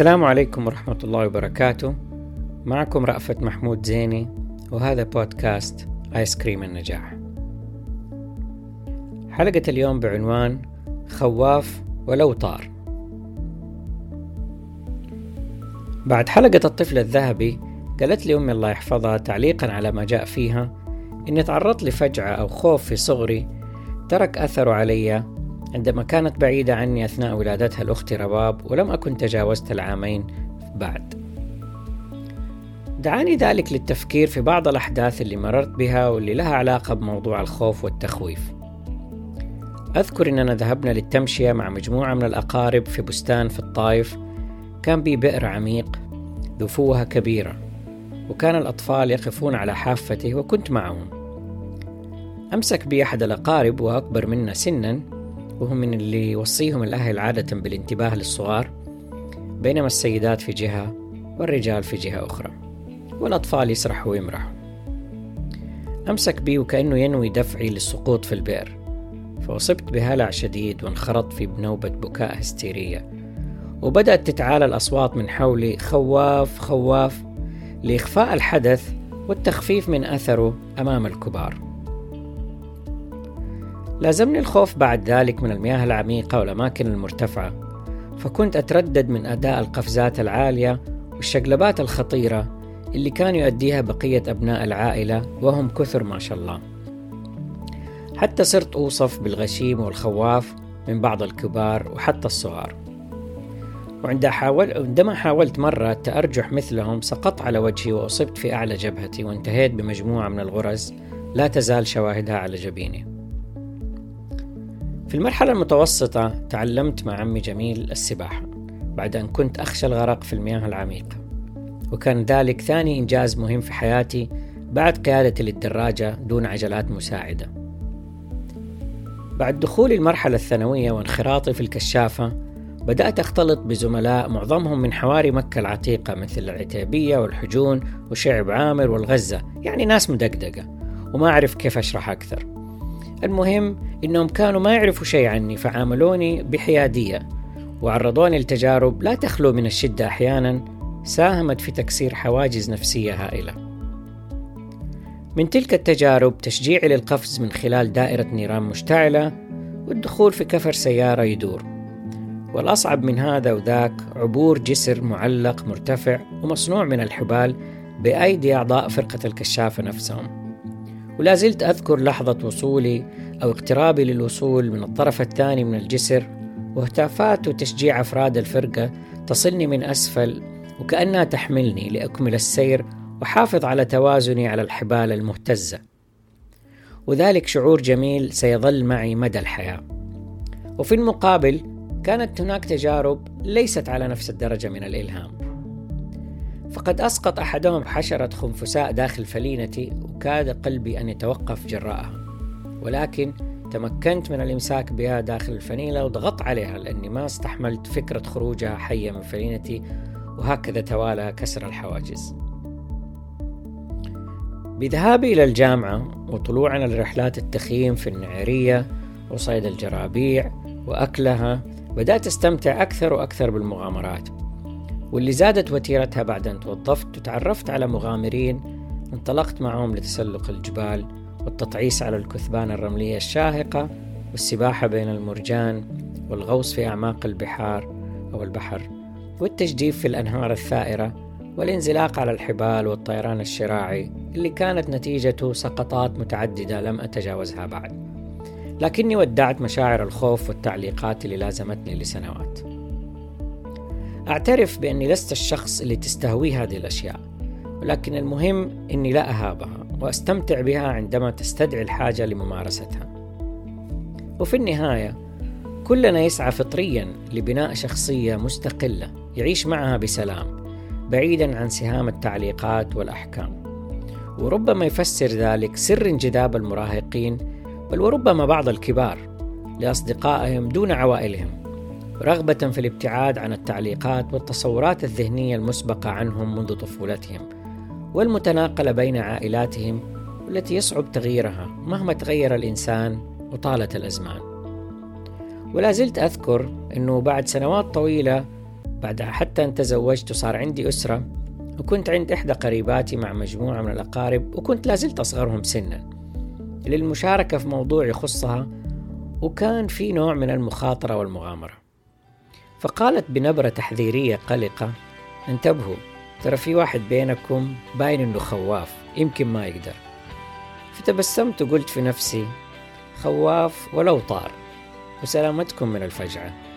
السلام عليكم ورحمة الله وبركاته. معكم رأفت محمود زيني وهذا بودكاست آيس كريم النجاح. حلقة اليوم بعنوان خواف ولو طار. بعد حلقة الطفل الذهبي قالت لي أمي الله يحفظها تعليقا على ما جاء فيها إني تعرضت لفجعة أو خوف في صغري ترك أثره علي عندما كانت بعيدة عني أثناء ولادتها الأخت رباب ولم أكن تجاوزت العامين بعد. دعاني ذلك للتفكير في بعض الأحداث اللي مررت بها واللي لها علاقة بموضوع الخوف والتخويف. أذكر أننا ذهبنا للتمشية مع مجموعة من الأقارب في بستان في الطايف كان بي بئر عميق ذو فوهة كبيرة وكان الأطفال يقفون على حافته وكنت معهم. أمسك بي أحد الأقارب وأكبر منا سنا وهم من اللي يوصيهم الأهل عادة بالانتباه للصغار بينما السيدات في جهة والرجال في جهة أخرى والأطفال يسرحوا ويمرحوا. أمسك بي وكأنه ينوي دفعي للسقوط في البئر فأصبت بهلع شديد وانخرطت في نوبة بكاء هستيرية. وبدأت تتعالى الأصوات من حولي خواف خواف لإخفاء الحدث والتخفيف من أثره أمام الكبار. لازمني الخوف بعد ذلك من المياه العميقة والأماكن المرتفعة. فكنت أتردد من أداء القفزات العالية والشقلبات الخطيرة اللي كان يؤديها بقية أبناء العائلة وهم كثر ما شاء الله. حتى صرت أوصف بالغشيم والخواف من بعض الكبار وحتى الصغار. وعند حاول حاولت مرة التأرجح مثلهم سقطت على وجهي وأصبت في أعلى جبهتي وانتهيت بمجموعة من الغرز لا تزال شواهدها على جبيني. في المرحلة المتوسطة تعلمت مع عمي جميل السباحة بعد أن كنت أخشى الغرق في المياه العميقة. وكان ذلك ثاني إنجاز مهم في حياتي بعد قيادتي للدراجة دون عجلات مساعدة. بعد دخولي المرحلة الثانوية وانخراطي في الكشافة بدأت أختلط بزملاء معظمهم من حواري مكة العتيقة مثل العتيبية والحجون وشعب عامر والغزة يعني ناس مدقدقة وما أعرف كيف أشرح أكثر. المهم إنهم كانوا ما يعرفوا شيء عني فعاملوني بحيادية وعرضوني لتجارب لا تخلو من الشدة أحيانا ساهمت في تكسير حواجز نفسية هائلة. من تلك التجارب تشجيعي للقفز من خلال دائرة نيران مشتعلة والدخول في كفر سيارة يدور. والأصعب من هذا وذاك عبور جسر معلق مرتفع ومصنوع من الحبال بأيدي أعضاء فرقة الكشافة نفسهم. ولا زلت أذكر لحظة وصولي أو اقترابي للوصول من الطرف الثاني من الجسر وهتافات وتشجيع أفراد الفرقة تصلني من أسفل وكأنها تحملني لأكمل السير وحافظ على توازني على الحبال المهتزة. وذلك شعور جميل سيظل معي مدى الحياة. وفي المقابل كانت هناك تجارب ليست على نفس الدرجة من الإلهام. فقد أسقط أحدهم حشرة خنفساء داخل فلينتي وكاد قلبي أن يتوقف جراءها ولكن تمكنت من الإمساك بها داخل الفنيلة وضغطت عليها لأني ما استحملت فكرة خروجها حية من فلينتي وهكذا توالى كسر الحواجز. بذهابي إلى الجامعة وطلوعنا لرحلات التخييم في النعيرية وصيد الجرابيع وأكلها بدأت أستمتع أكثر وأكثر بالمغامرات. واللي زادت وتيرتها بعد أن توظفت وتعرفت على مغامرين انطلقت معهم لتسلق الجبال والتطعيس على الكثبان الرملية الشاهقة والسباحة بين المرجان والغوص في أعماق البحار أو البحر والتجديف في الأنهار الثائرة والانزلاق على الحبال والطيران الشراعي اللي كانت نتيجته سقطات متعددة لم أتجاوزها بعد. لكني ودعت مشاعر الخوف والتعليقات اللي لازمتني لسنوات. أعترف بأني لست الشخص اللي تستهويه هذه الأشياء ولكن المهم أني لا أهابها وأستمتع بها عندما تستدعي الحاجة لممارستها. وفي النهاية كلنا يسعى فطريا لبناء شخصية مستقلة يعيش معها بسلام بعيدا عن سهام التعليقات والأحكام. وربما يفسر ذلك سر انجذاب المراهقين بل وربما بعض الكبار لأصدقائهم دون عوائلهم. رغبة في الابتعاد عن التعليقات والتصورات الذهنية المسبقة عنهم منذ طفولتهم والمتناقلة بين عائلاتهم والتي يصعب تغييرها مهما تغير الإنسان وطالت الأزمان. ولا زلت أذكر أنه بعد سنوات طويلة بعدها حتى أن تزوجت وصار عندي أسرة وكنت عند إحدى قريباتي مع مجموعة من الأقارب وكنت لازلت أصغرهم سنا. للمشاركة في موضوع يخصها وكان في نوع من المخاطرة والمغامرة. فقالت بنبرة تحذيرية قلقة انتبهوا ترى في واحد بينكم باين إنه خواف يمكن ما يقدر. فتبسمت وقلت في نفسي خواف ولو طار وسلامتكم من الفجعة.